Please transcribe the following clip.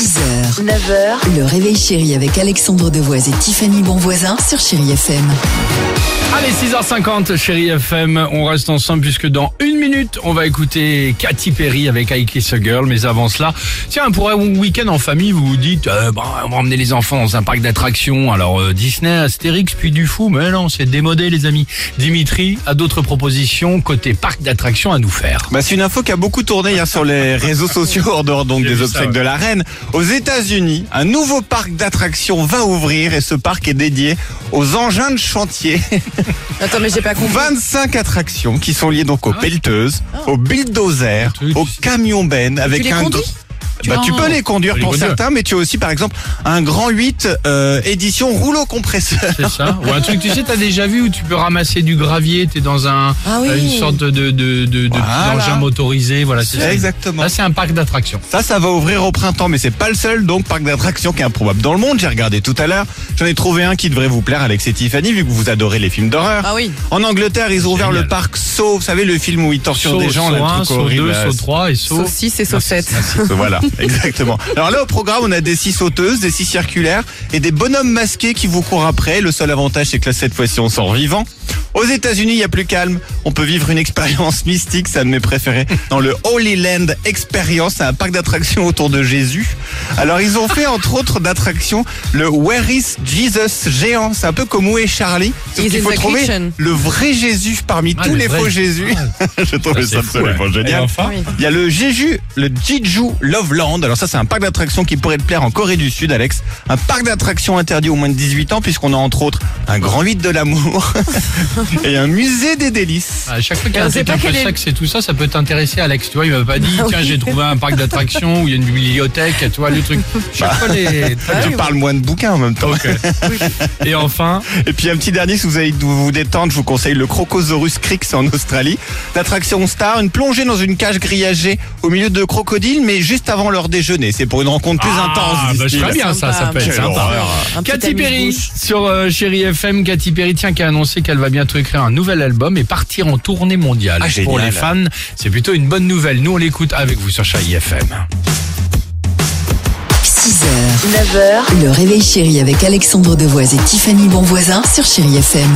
6h, 9h, le réveil chéri avec Alexandre Devoise et Tiffany Bonvoisin sur Chéri FM. Allez, 6h50, chérie FM, on reste ensemble puisque dans une minute, on va écouter Katy Perry avec I Kiss a Girl. Mais avant cela, tiens, pour un week-end en famille, vous vous dites, euh, bon, on va emmener les enfants dans un parc d'attractions. Alors, euh, Disney, Astérix, puis du fou. Mais non, c'est démodé, les amis. Dimitri a d'autres propositions côté parc d'attractions à nous faire. Bah, c'est une info qui a beaucoup tourné hier sur les réseaux sociaux hors dehors donc des obsèques ça, ouais. de la reine. Aux États-Unis, un nouveau parc d'attractions va ouvrir et ce parc est dédié aux engins de chantier. Attends, mais j'ai pas compris. 25 attractions qui sont liées donc aux Ah. Pelleteuses, aux bulldozers, truc. aux camions bennes avec les un conduis bah, tu peux les conduire les pour certains, mais tu as aussi par exemple un grand 8 euh, édition rouleau compresseur. C'est ça Ou un truc, tu sais, t'as déjà vu où tu peux ramasser du gravier, t'es dans un, Ah oui. euh, une sorte de, de, de, de, petit engin motorisé. Voilà, c'est ça. Exactement. Là, c'est un parc d'attractions. Ça, ça va ouvrir au printemps, mais c'est pas le seul donc parc d'attractions qui est improbable dans le monde. J'ai regardé tout à l'heure. J'en ai trouvé un qui devrait vous plaire, Alex et Tiffany, vu que vous adorez les films d'horreur. Ah oui. En Angleterre, ils ont ouvert le parc Saw, vous savez le film où ils torturent Saut, des gens, le 1, truc saut horrible, 2, là. saut 3 et saut... Sauf 6 et sauf 7. Voilà, exactement. Alors là, au programme, on a des scies sauteuses, des scies circulaires et des bonhommes masqués qui vous courent après. Le seul avantage, c'est que là, cette fois-ci, on sort vivant. Aux États-Unis, il y a plus calme. On peut vivre une expérience mystique, c'est un de mes préférés, dans le Holy Land Experience, c'est un parc d'attractions autour de Jésus. Alors, ils ont fait, entre autres d'attractions, le Where is Jesus géant? C'est un peu comme où est Charlie? Sauf qu'il faut the trouver kitchen. le vrai Jésus parmi Ah, tous le les vrai. faux Jésus. Je trouvais Ça, absolument ouais. Génial. enfin, Oui. Il y a le Jeju, le Jeju Loveland. Alors ça, c'est un parc d'attractions qui pourrait te plaire en Corée du Sud, Alex. Un parc d'attractions interdit aux moins de 18 ans, puisqu'on a entre autres un grand 8 de l'amour et un musée des délices. à chaque fois qu'il y a on un truc un peu sexe et tout ça, ça peut t'intéresser, Alex. Tu vois, il m'a pas dit, Ah tiens, j'ai trouvé un parc d'attractions où il y a une bibliothèque, tu vois, le truc. Chaque fois, les... Ah Tu parles moins de bouquins en même temps. Et enfin, Et puis un petit dernier, si vous avez de vous détendre, je vous conseille le Crocosaurus Creek, c'est en Australie. L'attraction star, une plongée dans une cage grillagée au milieu de crocodiles, mais juste avant leur déjeuner. C'est pour une rencontre plus Ah, intense. bah, je disent-ils. ferais bien ça, ça peut être sympa. Katy Perry sur euh, Chéri FM. Katy Perry, tiens, qui a annoncé qu'elle va bientôt écrire un nouvel album et partir en tournée mondiale. Ah, Pour les fans, c'est plutôt une bonne nouvelle. Nous, on l'écoute avec vous sur Chéri FM. 6h, 9h, le réveil chéri avec Alexandre Devoise et Tiffany Bonvoisin sur Chéri FM.